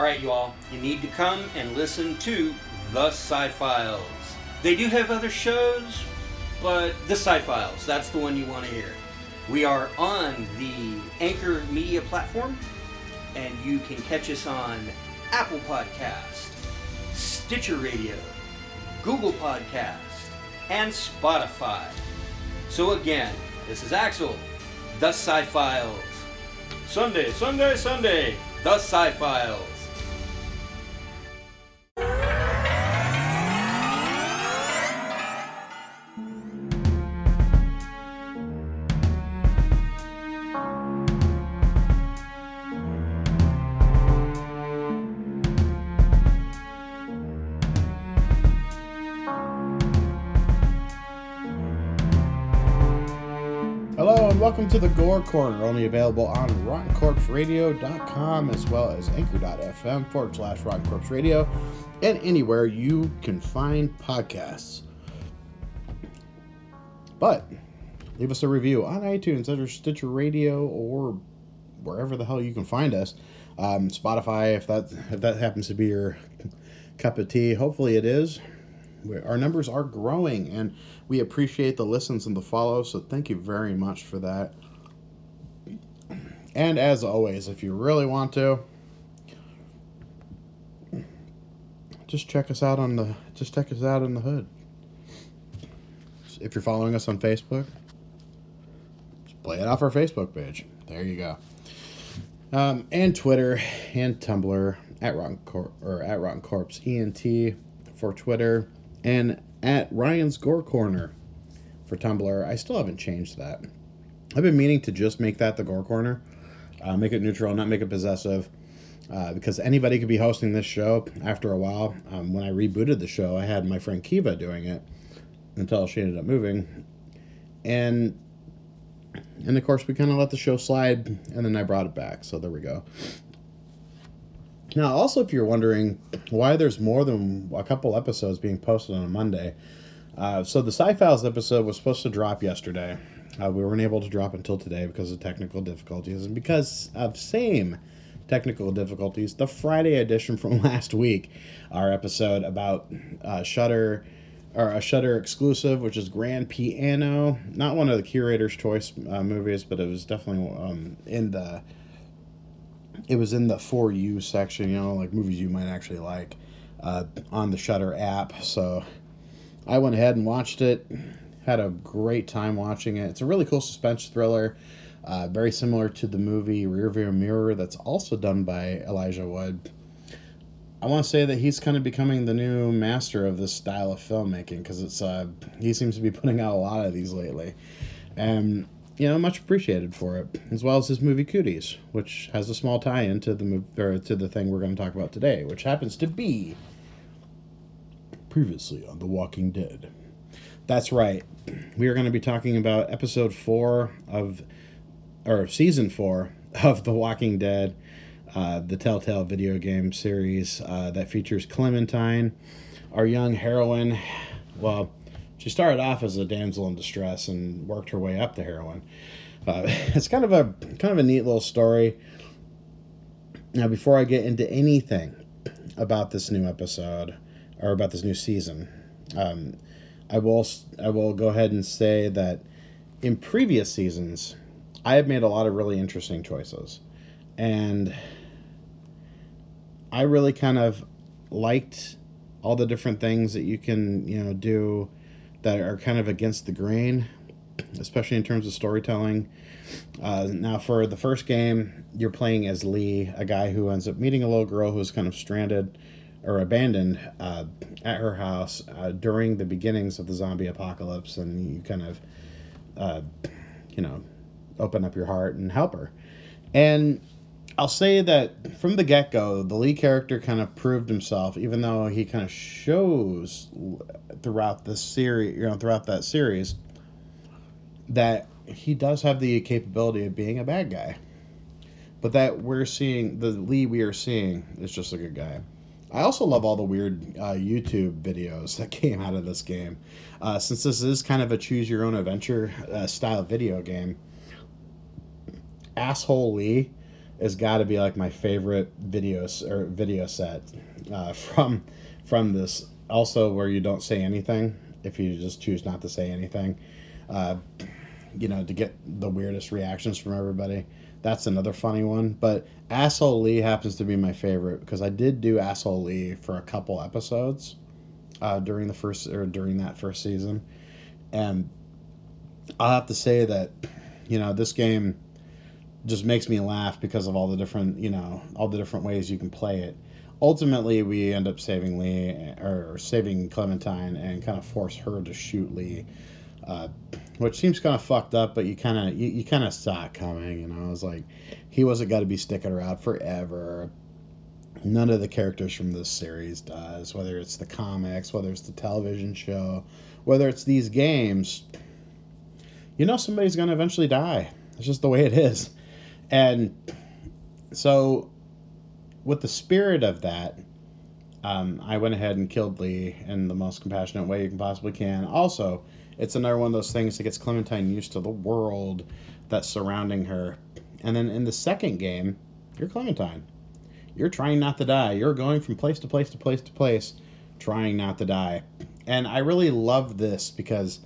All right, you all, you need to come and listen to The Sci Files. They do have other shows, but The Sci Files, that's the one you want to hear. We are on the Anchor Media platform, and you can catch us on Apple Podcast, Stitcher Radio, Google Podcast, and Spotify. So again, this is Axel, The Sci Files. Sunday, Sunday, Sunday, The Sci Files. Welcome to the Gore Corner, only available on RottenCorpseRadio.com as well as Anchor.fm forward slash Rotten Corpse Radio and anywhere you can find podcasts. But leave us a review on iTunes, or Stitcher Radio, or wherever the hell you can find us. Um, Spotify, if that if that happens to be your cup of tea, hopefully it is. Our numbers are growing, and we appreciate the listens and the follows. So thank you very much for that. And as always, if you really want to, just check us out on the just check us out in the hood. If you're following us on Facebook, just play it off our Facebook page. There you go. Um, and Twitter and Tumblr at Rotten Corp or at Rotten Corpse ENT for Twitter and at Ryan's Gore Corner for Tumblr. I still haven't changed that. I've been meaning to just make that the Gore Corner, uh, make it neutral, not make it possessive, uh, because anybody could be hosting this show after a while. Um, when I rebooted the show, I had my friend Kiva doing it until she ended up moving, and and of course we kind of let the show slide, and then I brought it back. So there we go. Now, also, if you're wondering why there's more than a couple episodes being posted on a Monday, uh, so the Sci Files episode was supposed to drop yesterday. Uh, we weren't able to drop until today because of technical difficulties, and because of same technical difficulties, the Friday edition from last week, our episode about uh, Shudder or a Shudder exclusive, which is Grand Piano, not one of the curator's choice uh, movies, but it was definitely um, in the it was in the for you section, you know, like movies you might actually like uh, on the Shudder app. So I went ahead and watched it. Had a great time watching it. It's a really cool suspense thriller, uh, very similar to the movie Rearview Mirror, that's also done by Elijah Wood. I want to say that he's kind of becoming the new master of this style of filmmaking because it's uh, he seems to be putting out a lot of these lately, and you know much appreciated for it, as well as his movie Cooties, which has a small tie-in to the or to the thing we're going to talk about today, which happens to be previously on The Walking Dead. That's right, we are going to be talking about episode four of or season four of The Walking Dead uh, the Telltale video game series uh, that features Clementine, our young heroine. Well, she started off as a damsel in distress and worked her way up to heroine. Uh, it's kind of a kind of a neat little story. Now, before I get into anything about this new episode or about this new season, um, I will I will go ahead and say that in previous seasons, I have made a lot of really interesting choices, and I really kind of liked all the different things that you can, you know, do that are kind of against the grain, especially in terms of storytelling. Uh, now, for the first game, you're playing as Lee, a guy who ends up meeting a little girl who's kind of stranded or abandoned uh, at her house uh, during the beginnings of the zombie apocalypse, and you kind of, uh, you know, open up your heart and help her. And I'll say that from the get go, the lead character kind of proved himself, even though he kind of shows throughout the series, you know, throughout that series, that he does have the capability of being a bad guy. But that we're seeing, the Lee we are seeing is just a good guy. I also love all the weird uh, YouTube videos that came out of this game. Uh, since this is kind of a choose your own adventure uh, style video game, Asshole Lee has got to be like my favorite videos or video set uh, from from this. Also, where you don't say anything if you just choose not to say anything, uh, you know, to get the weirdest reactions from everybody. That's another funny one. But Asshole Lee happens to be my favorite because I did do Asshole Lee for a couple episodes uh, during the first or during that first season, and I'll have to say that you know this game just makes me laugh because of all the different you know all the different ways you can play it. Ultimately, we end up saving Lee or saving Clementine and kind of force her to shoot Lee. Uh, which seems kind of fucked up, but you kind of you, you kind of saw it coming. You know, I was like, he wasn't going to be sticking around forever. None of the characters from this series does, whether it's the comics, whether it's the television show, whether it's these games. You know, somebody's gonna eventually die. It's just the way it is, and so with the spirit of that, um, I went ahead and killed Lee in the most compassionate way you can possibly can. Also it's another one of those things that gets Clementine used to the world that's surrounding her. And then in the second game, you're Clementine. You're trying not to die. You're going from place to place to place to place, trying not to die. And I really love this because,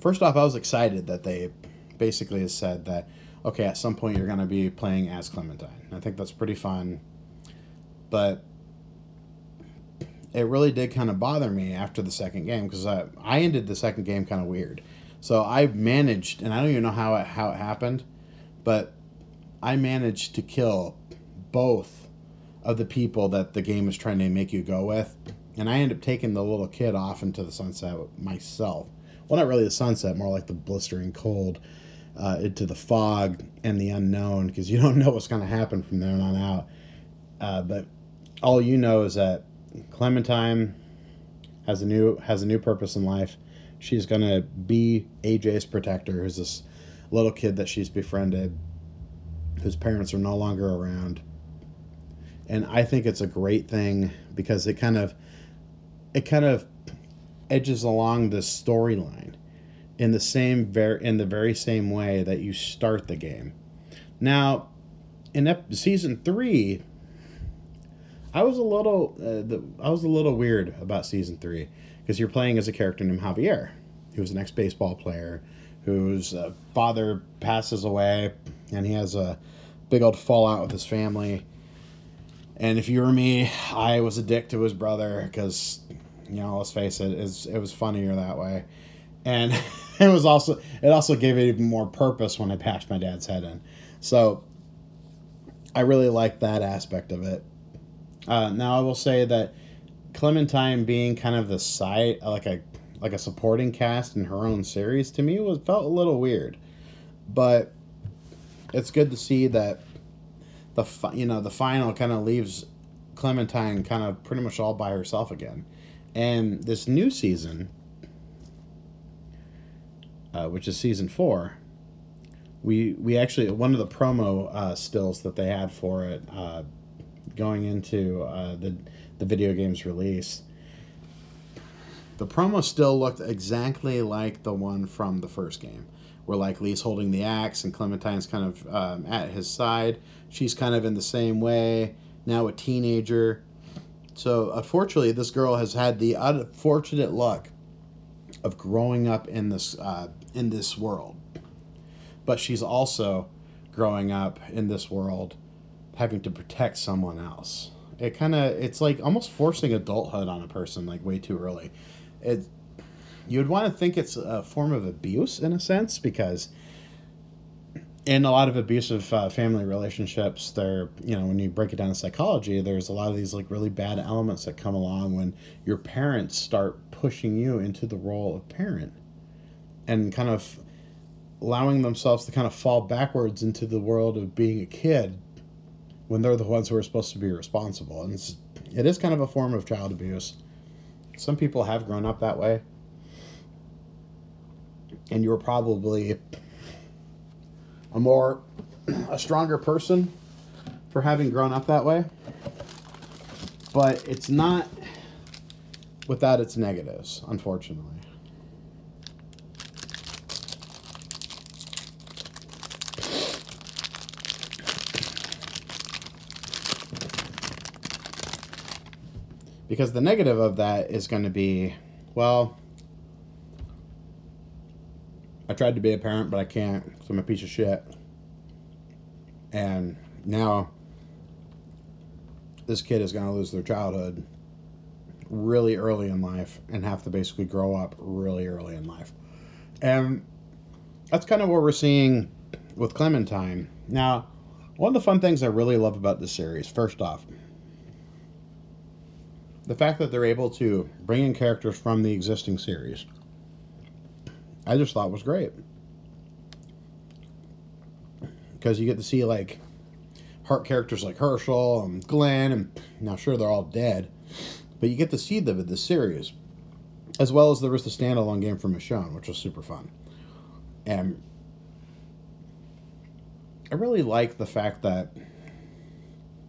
first off, I was excited that they basically said that, okay, at some point you're going to be playing as Clementine. I think that's pretty fun. But it really did kind of bother me after the second game because I, I ended the second game kind of weird. So I managed, and I don't even know how it, how it happened, but I managed to kill both of the people that the game is trying to make you go with. And I ended up taking the little kid off into the sunset myself. Well, not really the sunset, more like the blistering cold, uh, into the fog and the unknown, because you don't know what's going to happen from there on out. Uh, but all you know is that Clementine has a new has a new purpose in life. She's gonna be AJ's protector, who's this little kid that she's befriended, whose parents are no longer around. And I think it's a great thing because it kind of it kind of edges along the storyline in the same ver- in the very same way that you start the game. Now, in ep- season three, I was a little, uh, the, I was a little weird about season three because you're playing as a character named Javier, who's an ex-baseball player whose uh, father passes away, and he has a big old fallout with his family. And if you were me, I was a dick to his brother because, you know, let's face it, it was funnier that way. And it was also it also gave it even more purpose when I patched my dad's head in. So I really liked that aspect of it. Uh, now I will say that Clementine being kind of the side, like a like a supporting cast in her own series, to me was felt a little weird, but it's good to see that the fi- you know the final kind of leaves Clementine kind of pretty much all by herself again, and this new season, uh, which is season four, we we actually one of the promo uh, stills that they had for it uh, going into uh, the the video game's release. The promo still looked exactly like the one from the first game, where like Lee's holding the axe and Clementine's kind of um, at his side. She's kind of in the same way now, a teenager. So unfortunately, this girl has had the unfortunate luck of growing up in this uh, in this world, but she's also growing up in this world having to protect someone else. It kind of it's like almost forcing adulthood on a person like way too early. It you would want to think it's a form of abuse in a sense because in a lot of abusive uh, family relationships there you know when you break it down to psychology there's a lot of these like really bad elements that come along when your parents start pushing you into the role of parent and kind of allowing themselves to kind of fall backwards into the world of being a kid when they're the ones who are supposed to be responsible. And it's, it is kind of a form of child abuse. Some people have grown up that way. And you're probably a more, a stronger person for having grown up that way. But it's not without its negatives, unfortunately. Because the negative of that is going to be, well, I tried to be a parent, but I can't because I'm a piece of shit. And now this kid is going to lose their childhood really early in life and have to basically grow up really early in life. And that's kind of what we're seeing with Clementine. Now, one of the fun things I really love about this series, first off, the fact that they're able to bring in characters from the existing series, I just thought was great. Because you get to see, like, heart characters like Hershel and Glenn, and now sure they're all dead, but you get to see them in the series, as well as there was the standalone game for Michonne, which was super fun. And I really like the fact that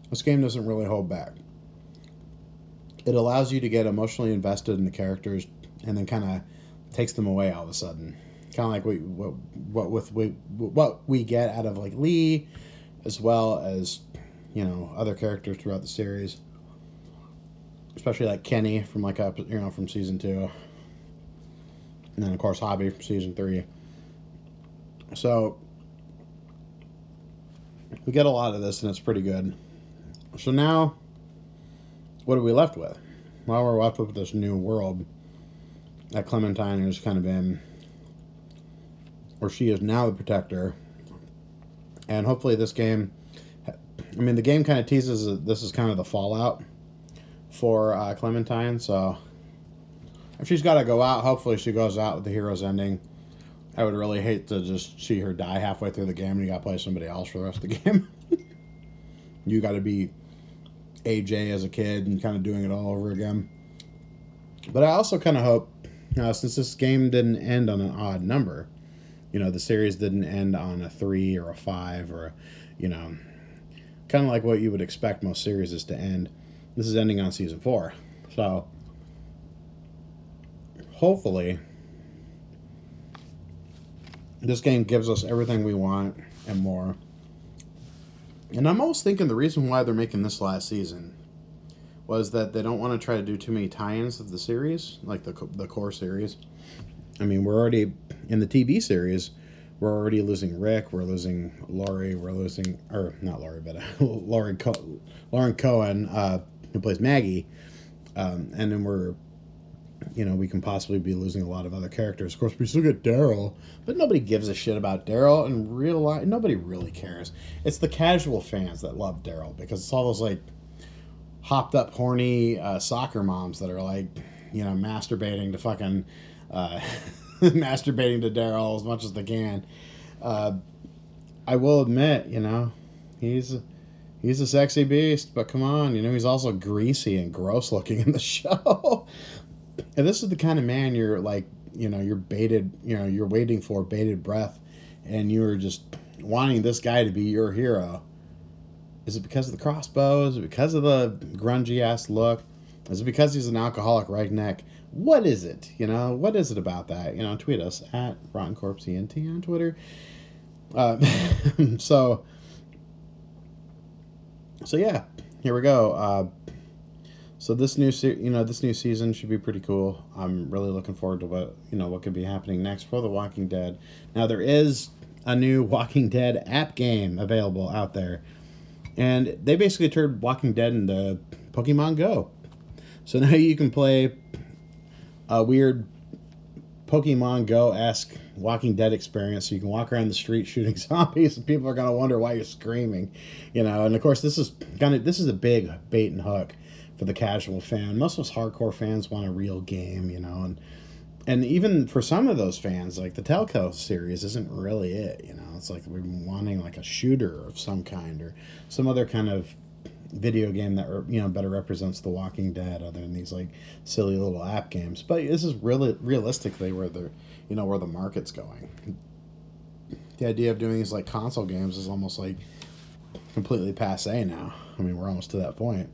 this game doesn't really hold back. It allows you to get emotionally invested in the characters, and then kind of takes them away all of a sudden. Kind of like what what with we, what we get out of like Lee, as well as you know other characters throughout the series especially like Kenny from like you know from season two, and then of course Hobby from season three. So we get a lot of this, and it's pretty good. So now, what are we left with? Well, we're left with this new world that Clementine has kind of been, or she is now the protector, and hopefully this game. I mean, the game kind of teases that this is kind of the fallout for uh, Clementine. So if she's got to go out, hopefully she goes out with the hero's ending. I would really hate to just see her die halfway through the game and you got to play somebody else for the rest of the game. you got to be AJ as a kid and kind of doing it all over again. But I also kind of hope, uh, since this game didn't end on an odd number, you know, the series didn't end on a three or a five or, a, you know, kind of like what you would expect most series is to end this is ending on season four. So hopefully this game gives us everything we want and more. And I'm almost thinking the reason why they're making this last season was that they don't want to try to do too many tie-ins of the series, like the the core series. I mean, we're already in the TV series. We're already losing Rick. We're losing Laurie. We're losing, or not Laurie, but uh, Lauren Co- Lauren Cohen, Uh, who plays Maggie, um, and then we're, you know, we can possibly be losing a lot of other characters. Of course, we still get Daryl, but nobody gives a shit about Daryl in real life. Nobody really cares. It's the casual fans that love Daryl because it's all those like hopped up, horny uh, soccer moms that are like, you know, masturbating to fucking. Uh, masturbating to Daryl as much as they can. Uh, I will admit, you know, he's he's a sexy beast, but come on, you know, he's also greasy and gross looking in the show. And this is the kind of man you're like, you know, you're baited, you know, you're waiting for bated breath and you're just wanting this guy to be your hero. Is it because of the crossbow? Is it because of the grungy ass look? Is it because he's an alcoholic redneck? What is it? You know, what is it about that? You know, tweet us at Rotten Corpse ENT on Twitter. Uh, so, so yeah, here we go. Uh, so this new se- you know this new season should be pretty cool. I'm really looking forward to what you know what could be happening next for The Walking Dead. Now there is a new Walking Dead app game available out there, and they basically turned Walking Dead into Pokemon Go. So now you can play a weird Pokemon Go esque Walking Dead experience. So you can walk around the street shooting zombies, and people are gonna wonder why you're screaming, you know. And of course, this is kind of this is a big bait and hook for the casual fan. Most of us hardcore fans want a real game, you know, and and even for some of those fans, like the Telltale series isn't really it, you know. It's like we're wanting like a shooter of some kind or some other kind of video game that you know better represents The Walking Dead, other than these like silly little app games. But this is really realistically where the you know where the market's going. The idea of doing these like console games is almost like completely passe now. I mean, we're almost to that point.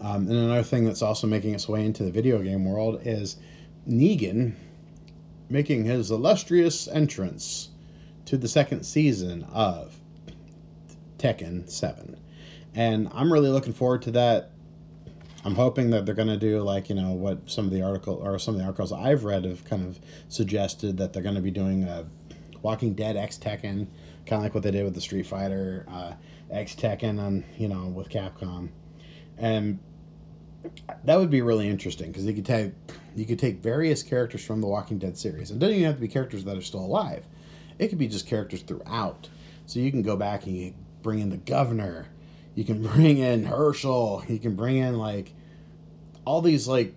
Um, and another thing that's also making its way into the video game world is Negan making his illustrious entrance to the second season of Tekken 7 and I'm really looking forward to that. I'm hoping that they're going to do like you know what some of the article or some of the articles I've read have kind of suggested that they're going to be doing a Walking Dead X Tekken, kind of like what they did with the Street Fighter uh, X Tekken on you know with Capcom, and that would be really interesting because you could take you could take various characters from the Walking Dead series. It doesn't even have to be characters that are still alive. It could be just characters throughout. So you can go back and you bring in the governor, you can bring in Hershel, you can bring in like all these like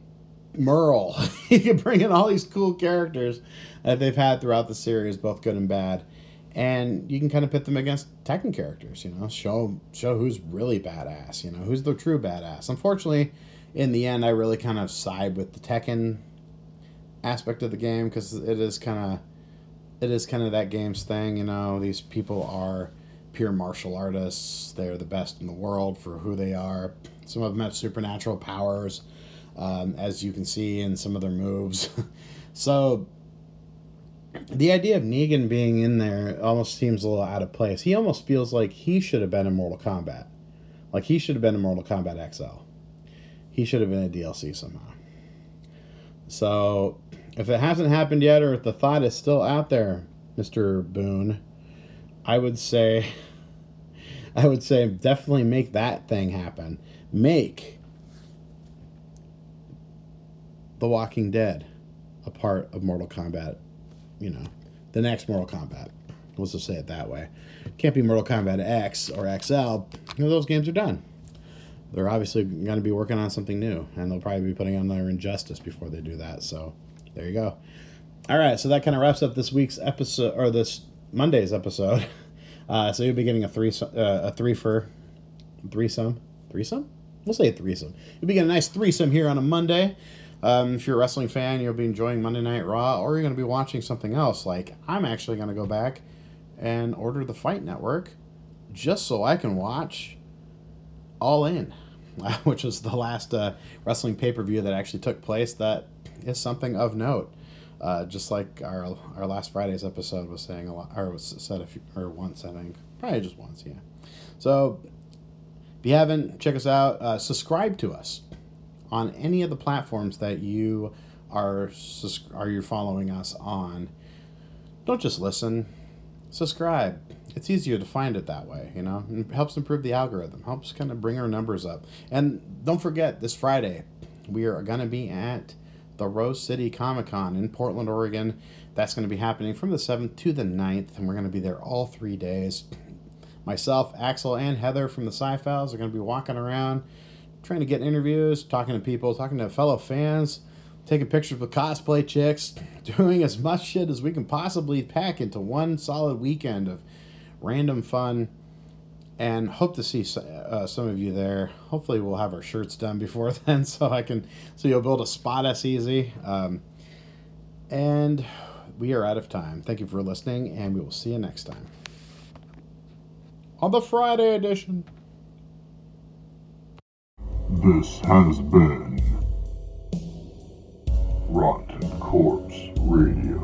Merle. you can bring in all these cool characters that they've had throughout the series, both good and bad. And you can kind of pit them against Tekken characters, you know, show show who's really badass, you know, who's the true badass. Unfortunately, in the end, I really kind of side with the Tekken aspect of the game because it is kind of it is kind of that game's thing. You know, these people are pure martial artists. They're the best in the world for who they are. Some of them have supernatural powers, um, as you can see in some of their moves. so the idea of Negan being in there almost seems a little out of place. He almost feels like he should have been in Mortal Kombat. Like he should have been in Mortal Kombat XL he should have been a DLC somehow. So, if it hasn't happened yet, or if the thought is still out there, Mister Boon, I would say, I would say definitely make that thing happen. Make The Walking Dead a part of Mortal Kombat. You know, the next Mortal Kombat. Let's just say it that way. Can't be Mortal Kombat X or XL. You know, those games are done they're obviously going to be working on something new, and they'll probably be putting on their Injustice before they do that. So there you go. All right, so that kind of wraps up this week's episode or this Monday's episode. Uh, so you'll be getting a three uh, a three for threesome threesome. We'll say a threesome. You'll be getting a nice threesome here on a Monday. Um, if you're a wrestling fan, you'll be enjoying Monday Night Raw, or you're going to be watching something else. Like I'm actually going to go back and order the Fight Network just so I can watch All In. which was the last uh, wrestling pay per view that actually took place. That is something of note. Uh, just like our our last Friday's episode was saying a lot, or was said a few, or once I think, probably just once, yeah. So if you haven't, check us out. Uh, subscribe to us on any of the platforms that you are are you following us on. Don't just listen, subscribe it's easier to find it that way, you know. It helps improve the algorithm, helps kind of bring our numbers up. And don't forget, this Friday, we are going to be at the Rose City Comic Con in Portland, Oregon. That's going to be happening from the 7th to the 9th, and we're going to be there all three days. Myself, Axel, and Heather from the Sci Files are going to be walking around, trying to get interviews, talking to people, talking to fellow fans taking pictures with cosplay chicks, doing as much shit as we can possibly pack into one solid weekend of random fun, and hope to see uh, some of you there. Hopefully, we'll have our shirts done before then, so I can so you'll able to spot us easy. Um, and we are out of time. Thank you for listening, and we will see you next time on the Friday edition. This has been Rotten Corpse Radio.